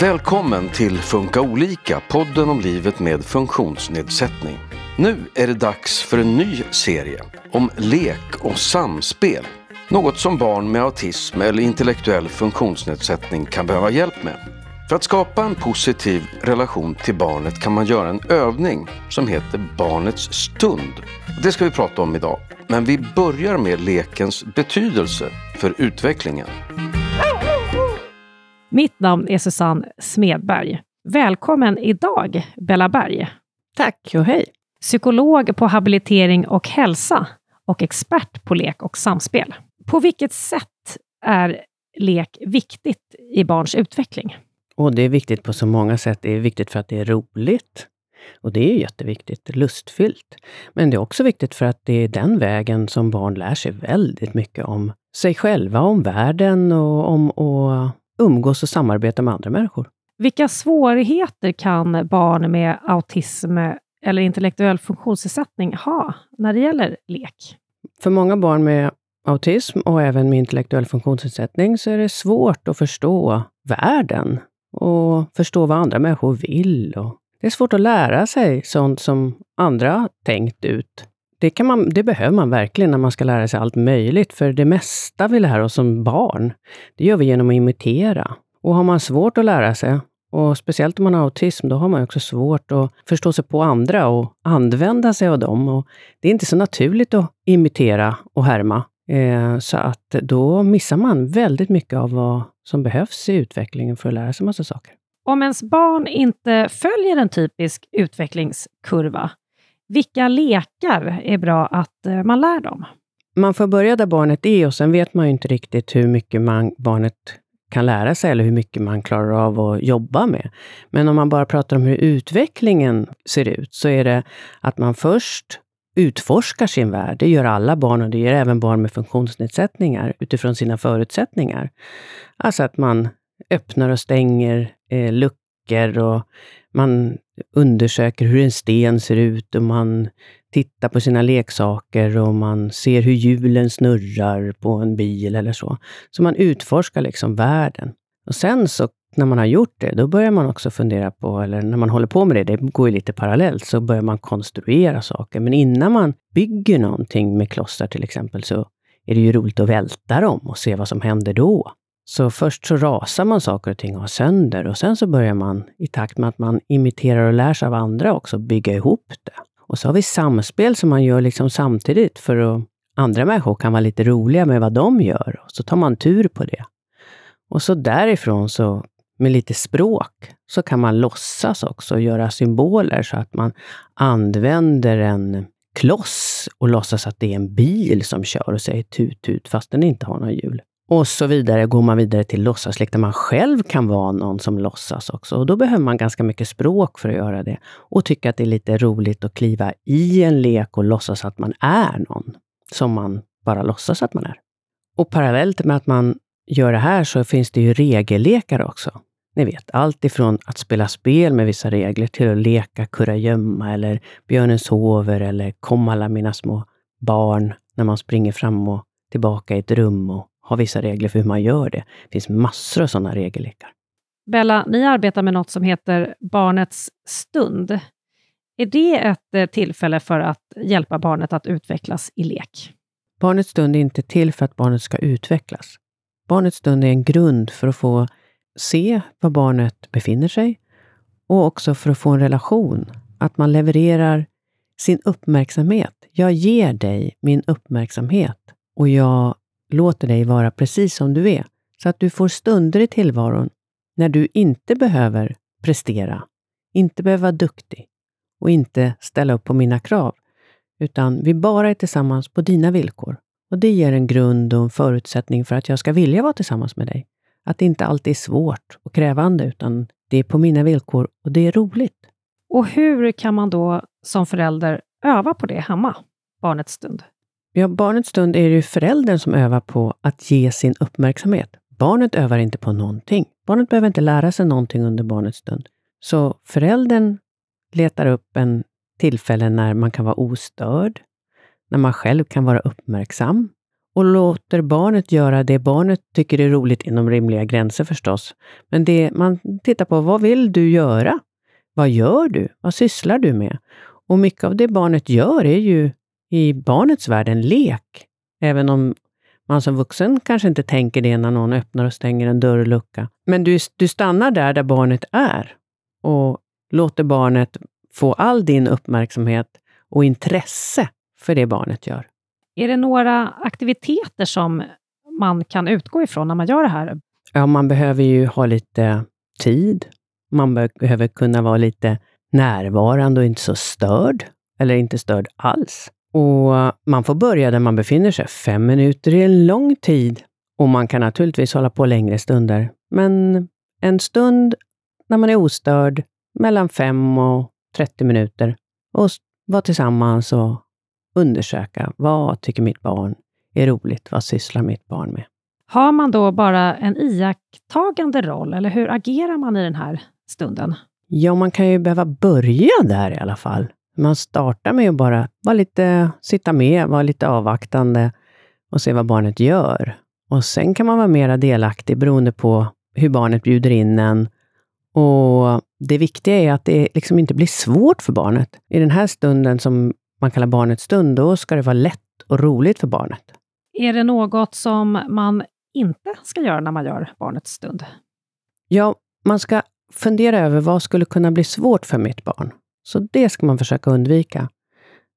Välkommen till Funka olika, podden om livet med funktionsnedsättning. Nu är det dags för en ny serie om lek och samspel. Något som barn med autism eller intellektuell funktionsnedsättning kan behöva hjälp med. För att skapa en positiv relation till barnet kan man göra en övning som heter Barnets stund. Det ska vi prata om idag. Men vi börjar med lekens betydelse för utvecklingen. Mitt namn är Susanne Smedberg. Välkommen idag, Bella Berg. Tack och hej. Psykolog på habilitering och hälsa och expert på lek och samspel. På vilket sätt är lek viktigt i barns utveckling? Och det är viktigt på så många sätt. Det är viktigt för att det är roligt. Och det är jätteviktigt, lustfyllt. Men det är också viktigt för att det är den vägen som barn lär sig väldigt mycket om sig själva, om världen och om att umgås och samarbeta med andra människor. Vilka svårigheter kan barn med autism eller intellektuell funktionsnedsättning ha när det gäller lek? För många barn med autism och även med intellektuell funktionsnedsättning så är det svårt att förstå världen och förstå vad andra människor vill. Det är svårt att lära sig sånt som andra tänkt ut. Det, kan man, det behöver man verkligen när man ska lära sig allt möjligt, för det mesta vi lär oss som barn, det gör vi genom att imitera. Och har man svårt att lära sig, och speciellt om man har autism, då har man också svårt att förstå sig på andra och använda sig av dem. Och det är inte så naturligt att imitera och härma. Eh, så att då missar man väldigt mycket av vad som behövs i utvecklingen för att lära sig massa saker. Om ens barn inte följer en typisk utvecklingskurva, vilka lekar är bra att eh, man lär dem? Man får börja där barnet är och sen vet man ju inte riktigt hur mycket man, barnet kan lära sig eller hur mycket man klarar av att jobba med. Men om man bara pratar om hur utvecklingen ser ut, så är det att man först utforskar sin värld. Det gör alla barn och det gör även barn med funktionsnedsättningar utifrån sina förutsättningar. Alltså att man öppnar och stänger eh, luckor och man undersöker hur en sten ser ut och man tittar på sina leksaker och man ser hur hjulen snurrar på en bil eller så. Så man utforskar liksom världen. Och sen så när man har gjort det, då börjar man också fundera på, eller när man håller på med det, det går ju lite parallellt, så börjar man konstruera saker. Men innan man bygger någonting med klossar till exempel, så är det ju roligt att välta dem och se vad som händer då. Så först så rasar man saker och ting och har sönder och sen så börjar man i takt med att man imiterar och lär sig av andra också bygga ihop det. Och så har vi samspel som man gör liksom samtidigt för att andra människor kan vara lite roliga med vad de gör. Och så tar man tur på det. Och så därifrån, så med lite språk, så kan man låtsas också göra symboler så att man använder en kloss och låtsas att det är en bil som kör och säger tut tut fast den inte har några hjul. Och så vidare går man vidare till låtsaslek där man själv kan vara någon som låtsas också. Och då behöver man ganska mycket språk för att göra det. Och tycka att det är lite roligt att kliva i en lek och låtsas att man är någon som man bara låtsas att man är. Och parallellt med att man gör det här så finns det ju regellekar också. Ni vet, allt ifrån att spela spel med vissa regler till att leka kurragömma eller Björnen sover eller Kom alla mina små barn när man springer fram och tillbaka i ett rum och har vissa regler för hur man gör det. Det finns massor av sådana regellekar. Bella, ni arbetar med något som heter Barnets stund. Är det ett eh, tillfälle för att hjälpa barnet att utvecklas i lek? Barnets stund är inte till för att barnet ska utvecklas. Barnets stund är en grund för att få se var barnet befinner sig och också för att få en relation. Att man levererar sin uppmärksamhet. Jag ger dig min uppmärksamhet och jag låter dig vara precis som du är, så att du får stunder i tillvaron när du inte behöver prestera, inte behöver vara duktig och inte ställa upp på mina krav, utan vi bara är tillsammans på dina villkor. Och det ger en grund och en förutsättning för att jag ska vilja vara tillsammans med dig. Att det inte alltid är svårt och krävande, utan det är på mina villkor och det är roligt. Och hur kan man då som förälder öva på det hemma, barnets stund? Ja, barnets stund är det ju föräldern som övar på att ge sin uppmärksamhet. Barnet övar inte på någonting. Barnet behöver inte lära sig någonting under barnets stund. Så föräldern letar upp en tillfälle när man kan vara ostörd, när man själv kan vara uppmärksam och låter barnet göra det barnet tycker är roligt inom rimliga gränser förstås. Men det man tittar på, vad vill du göra? Vad gör du? Vad sysslar du med? Och mycket av det barnet gör är ju i barnets värld en lek. Även om man som vuxen kanske inte tänker det när någon öppnar och stänger en dörrlucka. Men du, du stannar där, där barnet är och låter barnet få all din uppmärksamhet och intresse för det barnet gör. Är det några aktiviteter som man kan utgå ifrån när man gör det här? Ja, man behöver ju ha lite tid. Man behöver kunna vara lite närvarande och inte så störd, eller inte störd alls. Och man får börja där man befinner sig. Fem minuter är en lång tid och man kan naturligtvis hålla på längre stunder. Men en stund när man är ostörd, mellan fem och 30 minuter och vara tillsammans och undersöka vad tycker mitt barn är roligt? Vad sysslar mitt barn med? Har man då bara en iakttagande roll, eller hur agerar man i den här stunden? Ja, man kan ju behöva börja där i alla fall. Man startar med att bara vara lite, sitta med, vara lite avvaktande och se vad barnet gör. Och sen kan man vara mera delaktig beroende på hur barnet bjuder in en. Och det viktiga är att det liksom inte blir svårt för barnet. I den här stunden som man kallar barnets stund, då ska det vara lätt och roligt för barnet. Är det något som man inte ska göra när man gör barnets stund? Ja, man ska fundera över vad skulle kunna bli svårt för mitt barn. Så det ska man försöka undvika.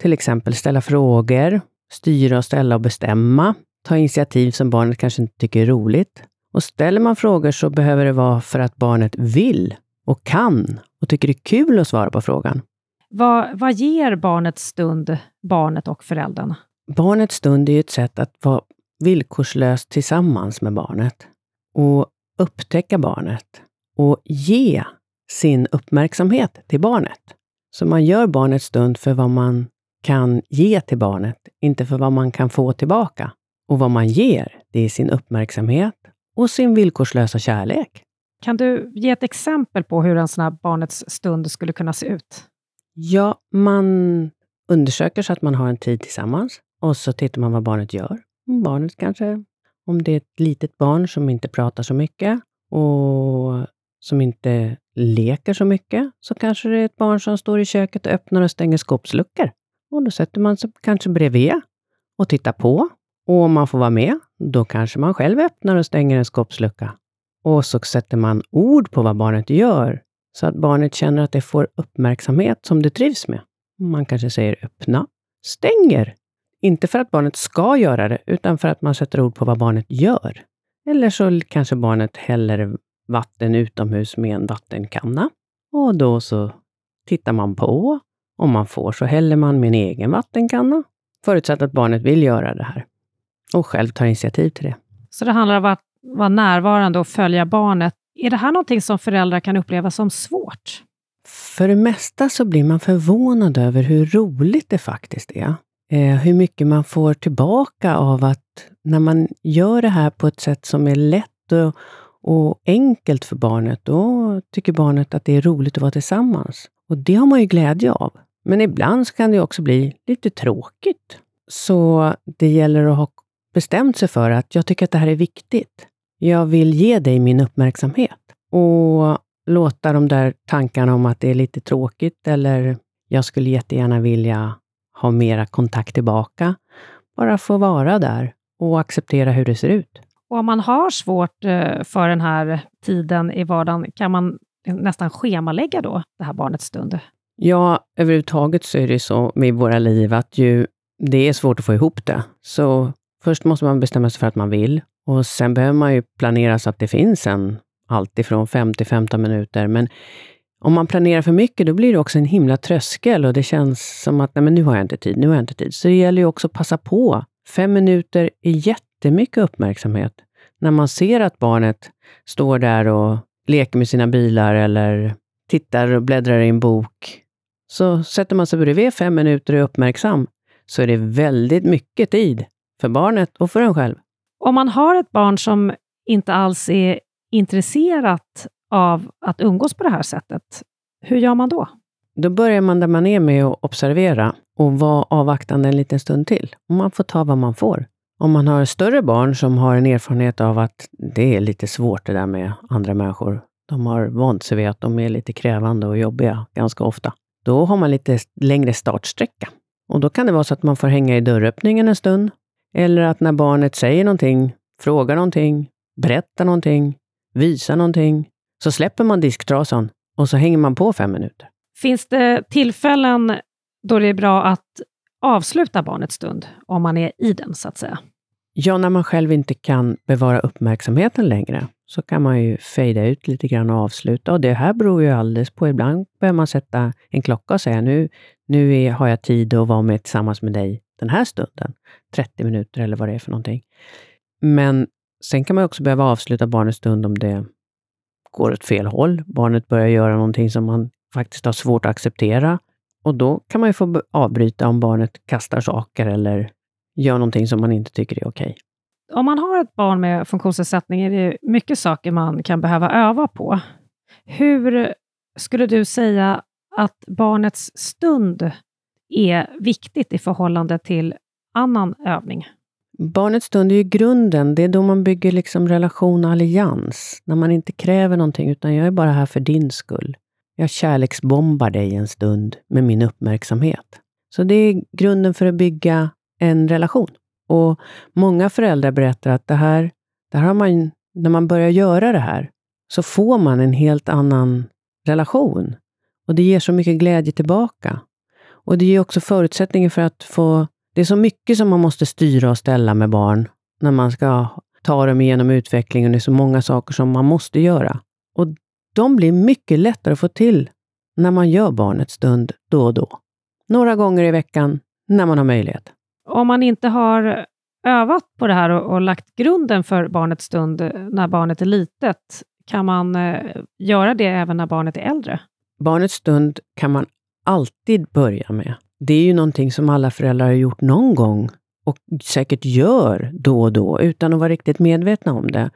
Till exempel ställa frågor, styra och ställa och bestämma, ta initiativ som barnet kanske inte tycker är roligt. Och ställer man frågor så behöver det vara för att barnet vill och kan och tycker det är kul att svara på frågan. Vad, vad ger barnets stund barnet och föräldern? Barnets stund är ett sätt att vara villkorslöst tillsammans med barnet och upptäcka barnet och ge sin uppmärksamhet till barnet. Så man gör barnets stund för vad man kan ge till barnet, inte för vad man kan få tillbaka. Och vad man ger, det är sin uppmärksamhet och sin villkorslösa kärlek. Kan du ge ett exempel på hur en sån här barnets stund skulle kunna se ut? Ja, man undersöker så att man har en tid tillsammans och så tittar man vad barnet gör. Barnet kanske, om det är ett litet barn som inte pratar så mycket och som inte leker så mycket, så kanske det är ett barn som står i köket och öppnar och stänger skåpsluckor. Och då sätter man sig kanske bredvid och tittar på. Och om man får vara med, då kanske man själv öppnar och stänger en skåpslucka. Och så sätter man ord på vad barnet gör, så att barnet känner att det får uppmärksamhet som det trivs med. Man kanske säger öppna, stänger. Inte för att barnet ska göra det, utan för att man sätter ord på vad barnet gör. Eller så kanske barnet häller vatten utomhus med en vattenkanna. Och då så tittar man på. Om man får så häller man med en egen vattenkanna. Förutsatt att barnet vill göra det här. Och själv tar initiativ till det. Så det handlar om att vara närvarande och följa barnet. Är det här någonting som föräldrar kan uppleva som svårt? För det mesta så blir man förvånad över hur roligt det faktiskt är. Eh, hur mycket man får tillbaka av att när man gör det här på ett sätt som är lätt och, och enkelt för barnet, då tycker barnet att det är roligt att vara tillsammans. Och det har man ju glädje av. Men ibland kan det också bli lite tråkigt. Så det gäller att ha bestämt sig för att jag tycker att det här är viktigt. Jag vill ge dig min uppmärksamhet. Och låta de där tankarna om att det är lite tråkigt eller jag skulle jättegärna vilja ha mera kontakt tillbaka, bara få vara där och acceptera hur det ser ut. Och om man har svårt eh, för den här tiden i vardagen, kan man nästan schemalägga då det här barnets stund? Ja, överhuvudtaget så är det så med våra liv att ju, det är svårt att få ihop det. Så först måste man bestämma sig för att man vill och sen behöver man ju planera så att det finns en alltifrån 5 till 15 minuter. Men om man planerar för mycket, då blir det också en himla tröskel och det känns som att nej, men nu har jag inte tid, nu har jag inte tid. Så det gäller ju också att passa på. Fem minuter är jättemycket uppmärksamhet. När man ser att barnet står där och leker med sina bilar eller tittar och bläddrar i en bok. Så sätter man sig bredvid fem minuter och är uppmärksam, så är det väldigt mycket tid för barnet och för en själv. Om man har ett barn som inte alls är intresserat av att umgås på det här sättet, hur gör man då? Då börjar man där man är med att observera och vara avvaktande en liten stund till. Och man får ta vad man får. Om man har större barn som har en erfarenhet av att det är lite svårt det där med andra människor. De har vant sig vid att de är lite krävande och jobbiga ganska ofta. Då har man lite längre startsträcka. Och då kan det vara så att man får hänga i dörröppningen en stund. Eller att när barnet säger någonting, frågar någonting, berättar någonting, visar någonting, så släpper man disktrasan och så hänger man på fem minuter. Finns det tillfällen då det är bra att avsluta barnets stund, om man är i den, så att säga? Ja, när man själv inte kan bevara uppmärksamheten längre, så kan man ju fejda ut lite grann och avsluta. Och det här beror ju alldeles på, ibland behöver man sätta en klocka och säga nu, nu är, har jag tid att vara med tillsammans med dig den här stunden. 30 minuter eller vad det är för någonting. Men sen kan man också behöva avsluta barnets stund om det går åt fel håll. Barnet börjar göra någonting som man faktiskt har svårt att acceptera. Och då kan man ju få avbryta om barnet kastar saker eller gör någonting som man inte tycker är okej. Om man har ett barn med funktionsnedsättning är det mycket saker man kan behöva öva på. Hur skulle du säga att barnets stund är viktigt i förhållande till annan övning? Barnets stund är ju grunden. Det är då man bygger liksom relation och allians. När man inte kräver någonting, utan jag är bara här för din skull. Jag kärleksbombar dig en stund med min uppmärksamhet. Så det är grunden för att bygga en relation. Och Många föräldrar berättar att det här, det här har man, när man börjar göra det här, så får man en helt annan relation. Och det ger så mycket glädje tillbaka. Och det ger också förutsättningar för att få... Det är så mycket som man måste styra och ställa med barn när man ska ta dem igenom utvecklingen. Det är så många saker som man måste göra. De blir mycket lättare att få till när man gör barnets stund då och då. Några gånger i veckan, när man har möjlighet. Om man inte har övat på det här och, och lagt grunden för barnets stund när barnet är litet, kan man eh, göra det även när barnet är äldre? Barnets stund kan man alltid börja med. Det är ju någonting som alla föräldrar har gjort någon gång och säkert gör då och då utan att vara riktigt medvetna om det.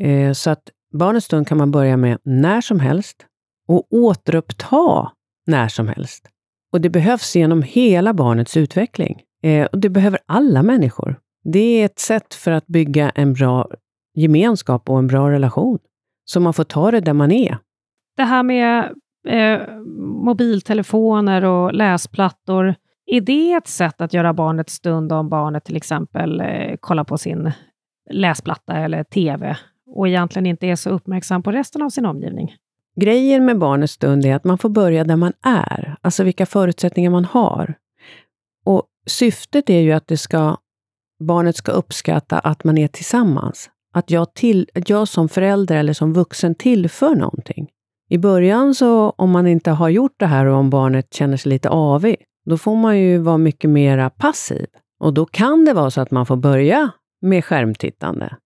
Eh, så att barnets stund kan man börja med när som helst och återuppta när som helst. Och det behövs genom hela barnets utveckling. Eh, och det behöver alla människor. Det är ett sätt för att bygga en bra gemenskap och en bra relation. Så man får ta det där man är. Det här med eh, mobiltelefoner och läsplattor, är det ett sätt att göra barnet stund om barnet till exempel eh, kollar på sin läsplatta eller TV och egentligen inte är så uppmärksam på resten av sin omgivning? Grejen med barnets stund är att man får börja där man är, alltså vilka förutsättningar man har. Och syftet är ju att det ska, barnet ska uppskatta att man är tillsammans. Att jag, till, jag som förälder eller som vuxen tillför någonting. I början, så om man inte har gjort det här och om barnet känner sig lite avig, då får man ju vara mycket mera passiv. Och då kan det vara så att man får börja med skärmtittande.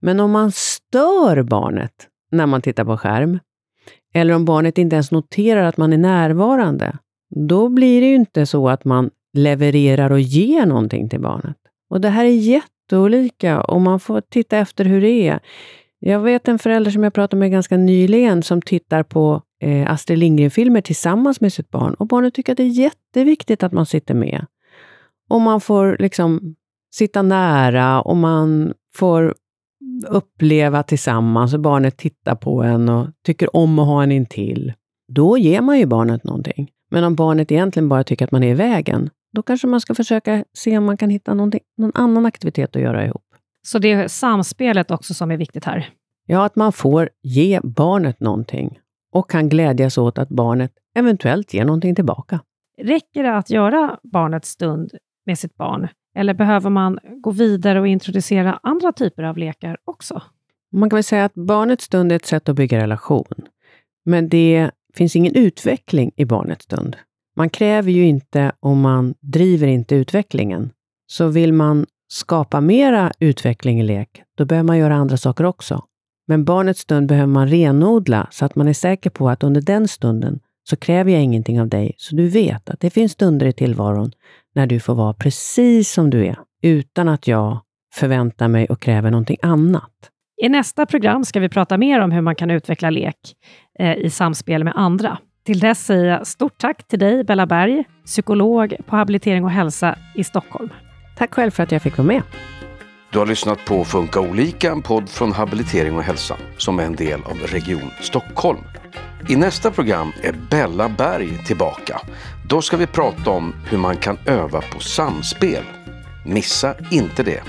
Men om man stör barnet när man tittar på skärm, eller om barnet inte ens noterar att man är närvarande, då blir det ju inte så att man levererar och ger någonting till barnet. Och det här är jätteolika och man får titta efter hur det är. Jag vet en förälder som jag pratade med ganska nyligen som tittar på eh, Astrid Lindgren-filmer tillsammans med sitt barn och barnet tycker att det är jätteviktigt att man sitter med. Och man får liksom sitta nära och man får uppleva tillsammans och barnet tittar på en och tycker om att ha en intill. Då ger man ju barnet någonting. Men om barnet egentligen bara tycker att man är i vägen, då kanske man ska försöka se om man kan hitta någon annan aktivitet att göra ihop. Så det är samspelet också som är viktigt här? Ja, att man får ge barnet någonting och kan glädjas åt att barnet eventuellt ger någonting tillbaka. Räcker det att göra barnets stund med sitt barn? Eller behöver man gå vidare och introducera andra typer av lekar också? Man kan väl säga att barnets stund är ett sätt att bygga relation. Men det finns ingen utveckling i barnets stund. Man kräver ju inte och man driver inte utvecklingen. Så vill man skapa mera utveckling i lek, då behöver man göra andra saker också. Men barnets stund behöver man renodla så att man är säker på att under den stunden så kräver jag ingenting av dig, så du vet att det finns stunder i tillvaron när du får vara precis som du är, utan att jag förväntar mig och kräver någonting annat. I nästa program ska vi prata mer om hur man kan utveckla lek eh, i samspel med andra. Till dess säger jag stort tack till dig, Bella Berg, psykolog på Habilitering och hälsa i Stockholm. Tack själv för att jag fick vara med. Du har lyssnat på Funka olika, en podd från Habilitering och hälsa som är en del av Region Stockholm. I nästa program är Bella Berg tillbaka. Då ska vi prata om hur man kan öva på samspel. Missa inte det!